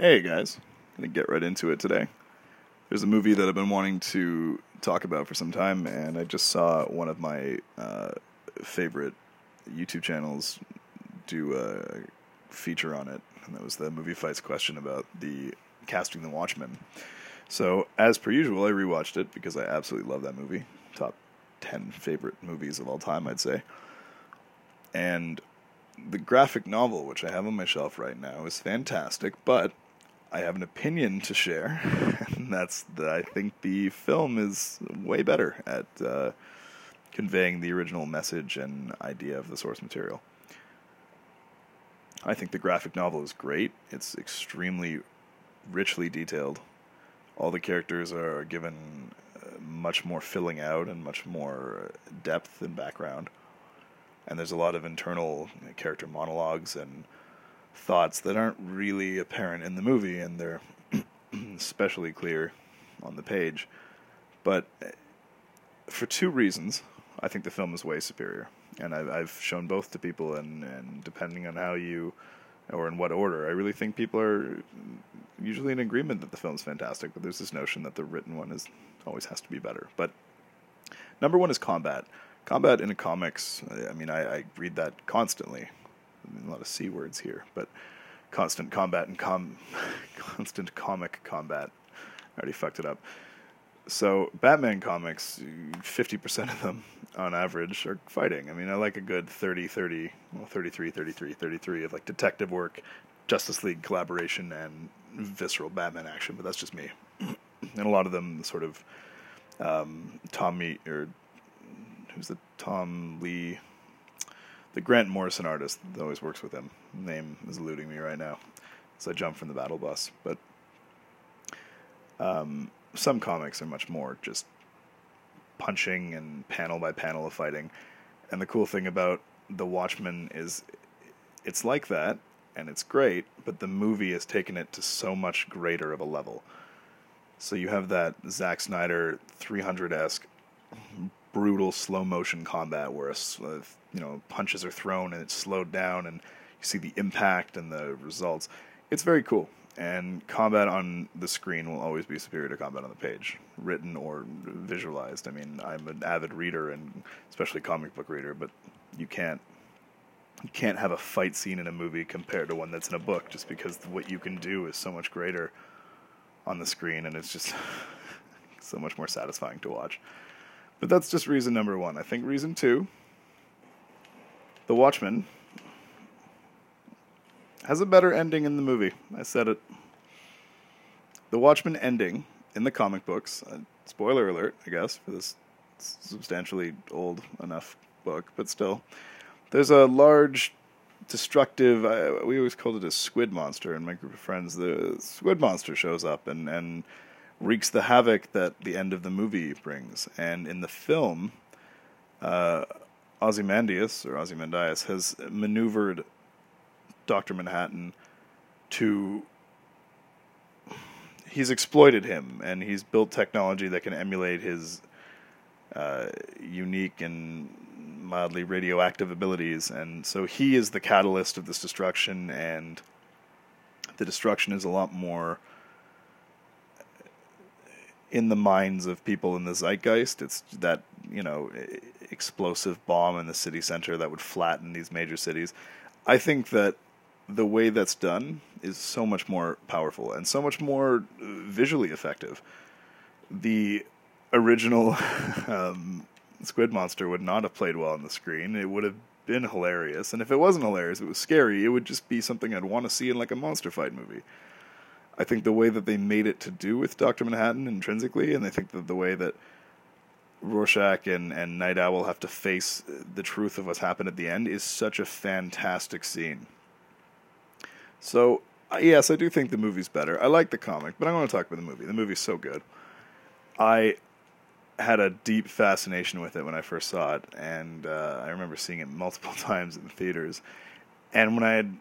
Hey guys, gonna get right into it today. There's a movie that I've been wanting to talk about for some time, and I just saw one of my uh, favorite YouTube channels do a feature on it, and that was the movie fights question about the casting the Watchmen. So, as per usual, I rewatched it because I absolutely love that movie. Top ten favorite movies of all time, I'd say. And the graphic novel, which I have on my shelf right now, is fantastic, but I have an opinion to share, and that's that I think the film is way better at uh, conveying the original message and idea of the source material. I think the graphic novel is great. It's extremely richly detailed. All the characters are given uh, much more filling out and much more depth and background. And there's a lot of internal character monologues and thoughts that aren't really apparent in the movie, and they're especially clear on the page. But uh, for two reasons, I think the film is way superior, and I've, I've shown both to people, and, and depending on how you or in what order, I really think people are usually in agreement that the film's fantastic. But there's this notion that the written one is always has to be better. But number one is combat. Combat in a comics. I mean, I, I read that constantly a lot of c words here, but constant combat and com, constant comic combat. I already fucked it up. So Batman comics, 50% of them on average are fighting. I mean, I like a good 30 30, well 33 33 33 of like detective work, Justice League collaboration and visceral Batman action, but that's just me. and a lot of them sort of um, Tommy or who's the Tom Lee the Grant Morrison artist that always works with him. Name is eluding me right now, so I jump from the battle bus. But um, some comics are much more just punching and panel by panel of fighting. And the cool thing about The Watchmen is it's like that, and it's great, but the movie has taken it to so much greater of a level. So you have that Zack Snyder 300 esque brutal slow motion combat where a, you know punches are thrown and it's slowed down and you see the impact and the results. It's very cool. And combat on the screen will always be superior to combat on the page, written or visualized. I mean, I'm an avid reader and especially comic book reader, but you can't you can't have a fight scene in a movie compared to one that's in a book just because what you can do is so much greater on the screen and it's just so much more satisfying to watch. But that's just reason number one. I think reason two The Watchmen has a better ending in the movie. I said it. The Watchmen ending in the comic books, uh, spoiler alert, I guess, for this substantially old enough book, but still, there's a large destructive uh, we always called it a squid monster in my group of friends the squid monster shows up and and wreaks the havoc that the end of the movie brings. And in the film, uh, Ozymandias or Ozymandias has maneuvered Doctor Manhattan to. He's exploited him, and he's built technology that can emulate his uh, unique and mildly radioactive abilities, and so he is the catalyst of this destruction. And the destruction is a lot more in the minds of people in the zeitgeist. It's that you know explosive bomb in the city center that would flatten these major cities. I think that the way that's done is so much more powerful and so much more visually effective. The original um, Squid Monster would not have played well on the screen. It would have been hilarious, and if it wasn't hilarious, it was scary. It would just be something I'd want to see in like a monster fight movie. I think the way that they made it to do with Doctor Manhattan intrinsically, and I think that the way that Rorschach and and Night Owl have to face the truth of what's happened at the end is such a fantastic scene. So yes, I do think the movie's better. I like the comic, but I want to talk about the movie. The movie's so good. I had a deep fascination with it when I first saw it, and uh, I remember seeing it multiple times in the theaters. And when I had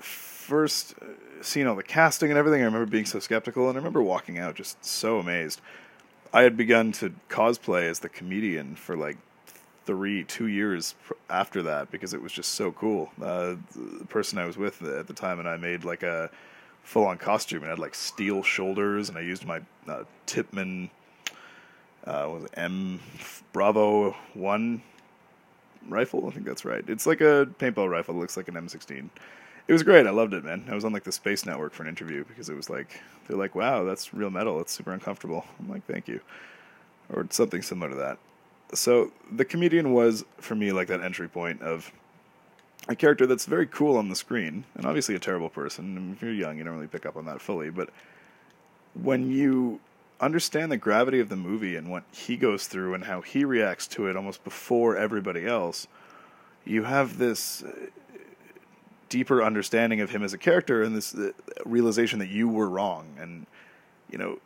first uh, seen all the casting and everything, I remember being so skeptical, and I remember walking out just so amazed. I had begun to cosplay as the comedian for like three, two years after that because it was just so cool. Uh, the person I was with at the time and I made like a full on costume and I had like steel shoulders, and I used my uh, Tippmann uh, was M Bravo one rifle. I think that's right. It's like a paintball rifle. It looks like an M16. It was great. I loved it, man. I was on like the Space Network for an interview because it was like they're like, "Wow, that's real metal. It's super uncomfortable." I'm like, "Thank you," or something similar to that. So the comedian was for me like that entry point of a character that's very cool on the screen and obviously a terrible person. If you're young, you don't really pick up on that fully, but when you understand the gravity of the movie and what he goes through and how he reacts to it almost before everybody else, you have this deeper understanding of him as a character and this realization that you were wrong and you know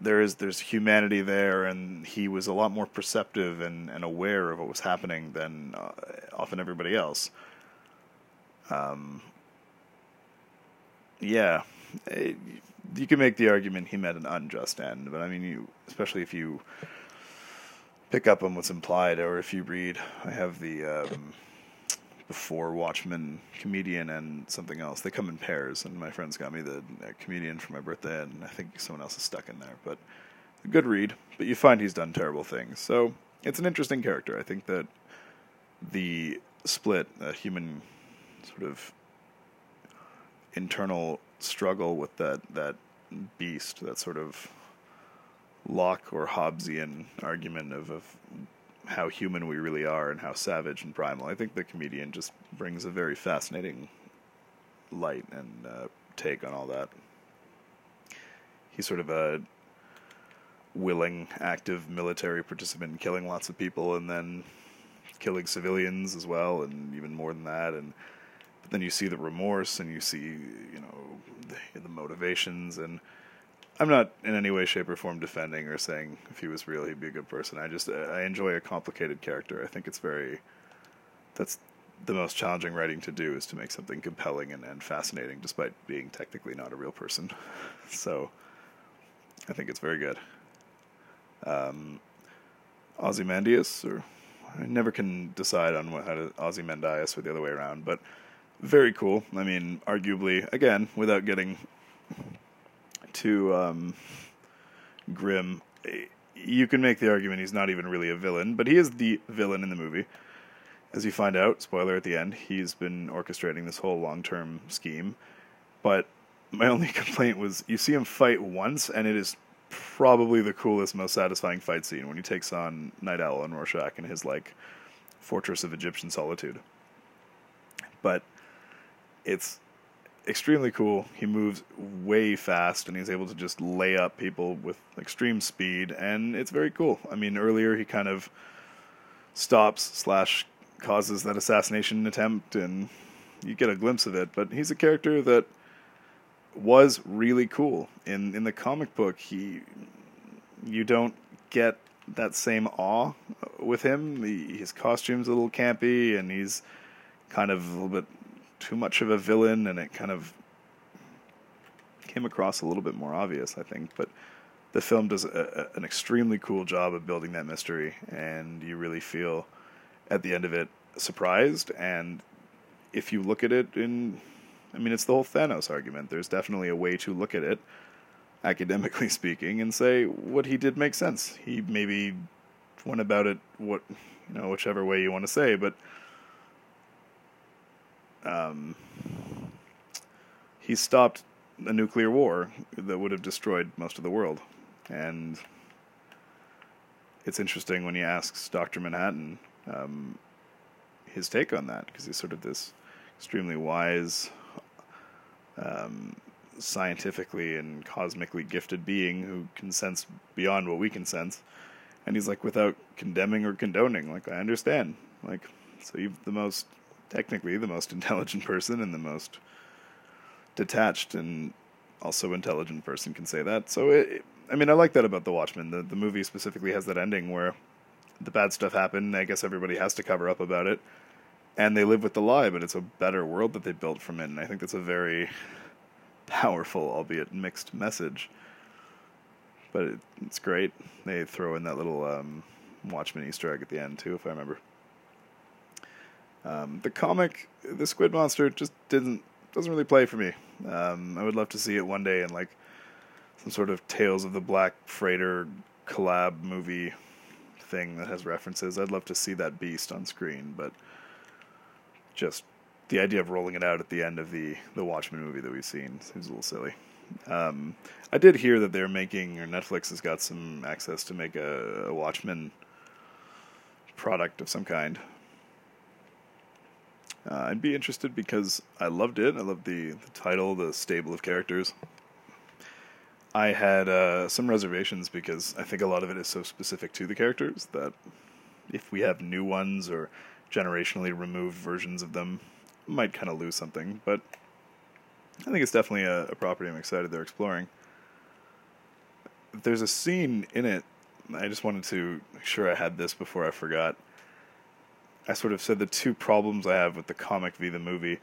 there is there's humanity there and he was a lot more perceptive and, and aware of what was happening than uh, often everybody else. Um yeah it, you can make the argument he met an unjust end, but I mean, you especially if you pick up on what's implied, or if you read, I have the um, before Watchmen comedian and something else. They come in pairs, and my friends got me the comedian for my birthday, and I think someone else is stuck in there. But a good read, but you find he's done terrible things. So it's an interesting character. I think that the split, a human sort of internal struggle with that that beast, that sort of Locke or Hobbesian argument of, of how human we really are and how savage and primal. I think the comedian just brings a very fascinating light and uh, take on all that. He's sort of a willing, active military participant, killing lots of people and then killing civilians as well, and even more than that. And but then you see the remorse and you see, you know, the, the motivations. And I'm not in any way, shape, or form defending or saying if he was real, he'd be a good person. I just I enjoy a complicated character. I think it's very that's the most challenging writing to do is to make something compelling and, and fascinating, despite being technically not a real person. So I think it's very good. Um, Ozymandias, or I never can decide on what, how to Ozymandias or the other way around, but very cool. I mean, arguably, again, without getting too um, grim, you can make the argument he's not even really a villain, but he is the villain in the movie. As you find out, spoiler at the end, he's been orchestrating this whole long term scheme. But my only complaint was you see him fight once, and it is probably the coolest, most satisfying fight scene when he takes on Night Owl and Rorschach in his like fortress of Egyptian solitude. But it's extremely cool. He moves way fast and he's able to just lay up people with extreme speed and it's very cool. I mean, earlier he kind of stops slash causes that assassination attempt and you get a glimpse of it, but he's a character that was really cool. In in the comic book, he you don't get that same awe with him. He, his costume's a little campy and he's kind of a little bit too much of a villain, and it kind of came across a little bit more obvious, I think. But the film does a, a, an extremely cool job of building that mystery, and you really feel at the end of it surprised. And if you look at it in, I mean, it's the whole Thanos argument. There's definitely a way to look at it, academically speaking, and say what he did makes sense. He maybe went about it what you know, whichever way you want to say, but um, he stopped a nuclear war that would have destroyed most of the world. And it's interesting when he asks Dr. Manhattan um, his take on that, because he's sort of this extremely wise, um, scientifically and cosmically gifted being who can sense beyond what we can sense. And he's like, without condemning or condoning, like, I understand. Like, so you've the most technically the most intelligent person and the most detached and also intelligent person can say that. So it, I mean, I like that about The Watchmen. The the movie specifically has that ending where the bad stuff happened. I guess everybody has to cover up about it, and they live with the lie. But it's a better world that they built from it, and I think that's a very powerful, albeit mixed message. But it, it's great. They throw in that little um, Watchmen Easter egg at the end too, if I remember. Um, the comic, the Squid Monster, just didn't doesn't really play for me. Um, I would love to see it one day in like some sort of Tales of the Black Freighter collab movie thing that has references. I'd love to see that beast on screen, but just the idea of rolling it out at the end of the the Watchmen movie that we've seen seems a little silly. Um, I did hear that they're making, or Netflix has got some access to make a, a Watchmen product of some kind. Uh, I'd be interested because I loved it. I loved the, the title, the stable of characters. I had uh, some reservations because I think a lot of it is so specific to the characters that if we have new ones or generationally removed versions of them, might kind of lose something. But I think it's definitely a, a property I'm excited they're exploring. There's a scene in it. I just wanted to make sure I had this before I forgot. I sort of said the two problems I have with the comic v the movie.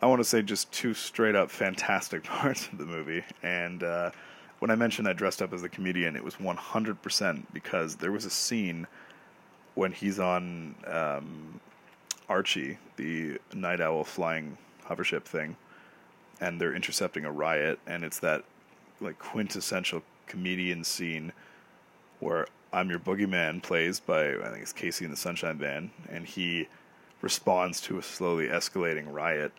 I want to say just two straight up fantastic parts of the movie. And uh, when I mentioned I dressed up as a comedian, it was 100% because there was a scene when he's on um, Archie, the night owl flying hovership thing, and they're intercepting a riot, and it's that like quintessential comedian scene where I'm Your Boogie Man plays by I think it's KC and the Sunshine Band, and he responds to a slowly escalating riot,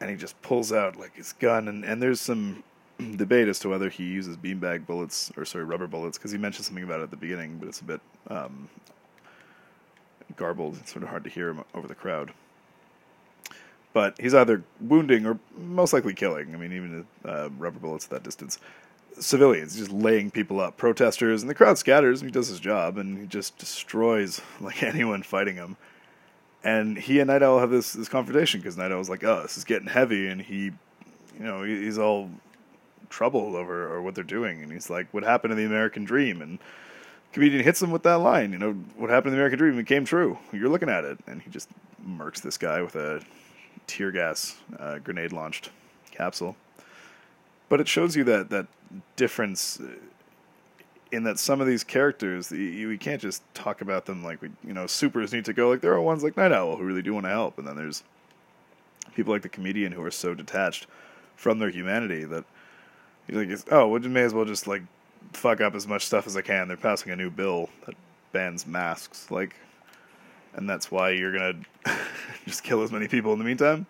and he just pulls out like his gun, and, and there's some debate as to whether he uses beanbag bullets or sorry rubber bullets because he mentioned something about it at the beginning, but it's a bit um, garbled. It's sort of hard to hear him over the crowd. But he's either wounding or most likely killing. I mean, even uh, rubber bullets at that distance civilians, just laying people up, protesters, and the crowd scatters. and He does his job, and he just destroys like anyone fighting him. And he and Night Owl have this this confrontation because Night Owl's like, "Oh, this is getting heavy," and he, you know, he's all troubled over or what they're doing, and he's like, "What happened to the American Dream?" And comedian hits him with that line, you know, "What happened to the American Dream? It came true. You're looking at it," and he just murks this guy with a tear gas uh, grenade launched capsule. But it shows you that that difference uh, in that some of these characters you, we can't just talk about them like we you know supers need to go. Like there are ones like Night Owl who really do want to help? And then there's people like the comedian who are so detached from their humanity that you like oh well may as well just like fuck up as much stuff as I can. They're passing a new bill that bans masks like and that's why you're gonna just kill as many people in the meantime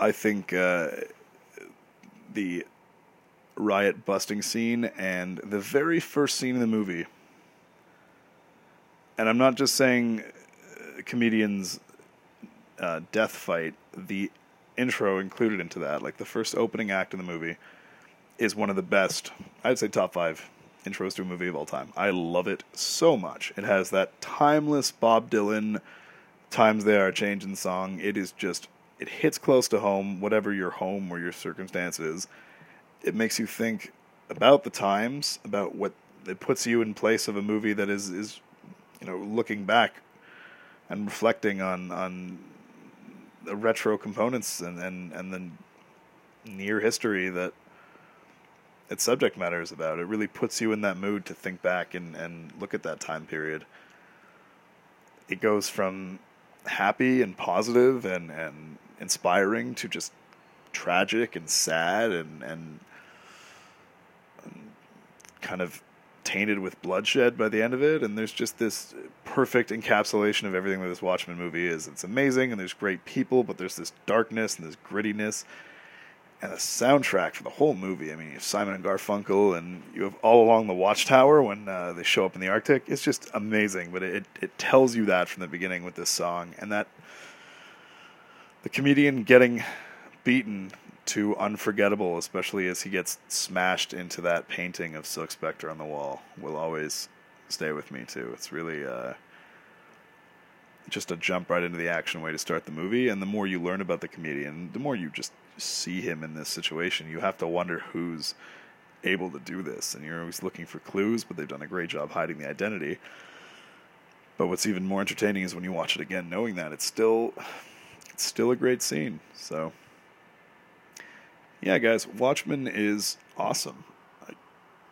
I think uh, the riot busting scene and the very first scene in the movie, and I'm not just saying uh, comedians' uh, death fight, the intro included into that, like the first opening act in the movie, is one of the best, I'd say top five intros to a movie of all time. I love it so much. It has that timeless Bob Dylan, Times They Are Changing song. It is just it hits close to home, whatever your home or your circumstance is. It makes you think about the times, about what it puts you in place of a movie that is is you know looking back and reflecting on on the retro components and and and the near history that its subject matter is about. It really puts you in that mood to think back and and look at that time period. It goes from happy and positive and and inspiring to just tragic and sad and, and, kind of tainted with bloodshed by the end of it. And there's just this perfect encapsulation of everything that this Watchmen movie is. It's amazing, and there's great people, but there's this darkness and this grittiness. And the soundtrack for the whole movie, I mean, you have Simon and Garfunkel, and you have All Along the Watchtower when uh, they show up in the Arctic. It's just amazing, but it, it tells you that from the beginning with this song. And that the comedian getting beaten to unforgettable, especially as he gets smashed into that painting of Silk Spectre on the wall, will always stay with me too. It's really uh, just a jump right into the action way to start the movie. And the more you learn about the comedian, the more you just see him in this situation. You have to wonder who's able to do this, and you're always looking for clues. But they've done a great job hiding the identity. But what's even more entertaining is when you watch it again, knowing that it's still it's still a great scene. So, yeah, guys, Watchmen is awesome. I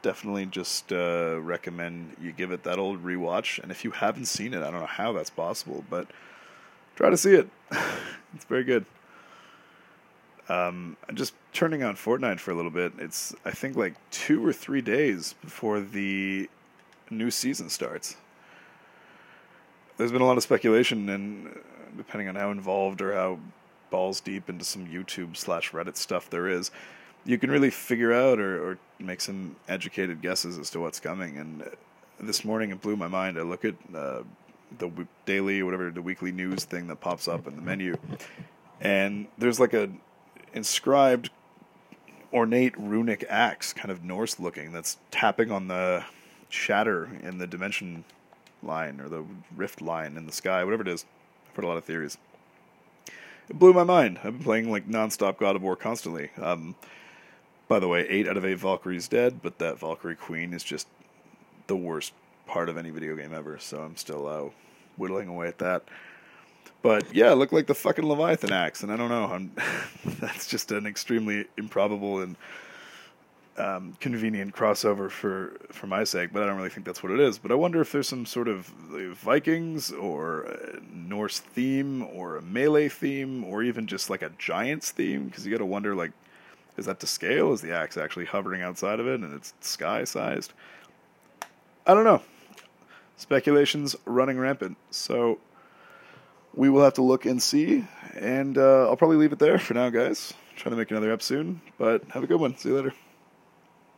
definitely just uh, recommend you give it that old rewatch. And if you haven't seen it, I don't know how that's possible, but try to see it. it's very good. Um, just turning on Fortnite for a little bit. It's I think like two or three days before the new season starts. There's been a lot of speculation, and depending on how involved or how balls deep into some YouTube slash Reddit stuff there is, you can really figure out or, or make some educated guesses as to what's coming. And this morning it blew my mind. I look at uh, the daily whatever the weekly news thing that pops up in the menu, and there's like a inscribed ornate runic axe, kind of Norse looking, that's tapping on the shatter in the dimension line or the rift line in the sky, whatever it is. Heard a lot of theories. It blew my mind. I've been playing like nonstop God of War constantly. Um, by the way, eight out of eight Valkyries dead, but that Valkyrie Queen is just the worst part of any video game ever. So I'm still uh, whittling away at that. But yeah, it looked like the fucking Leviathan axe, and I don't know. that's just an extremely improbable and um, convenient crossover for for my sake, but I don't really think that's what it is. But I wonder if there's some sort of Vikings or Norse theme or a melee theme or even just like a giants theme because you got to wonder like, is that to scale? Is the axe actually hovering outside of it and it's sky sized? I don't know. Speculations running rampant. So we will have to look and see. And uh, I'll probably leave it there for now, guys. Trying to make another up soon, but have a good one. See you later.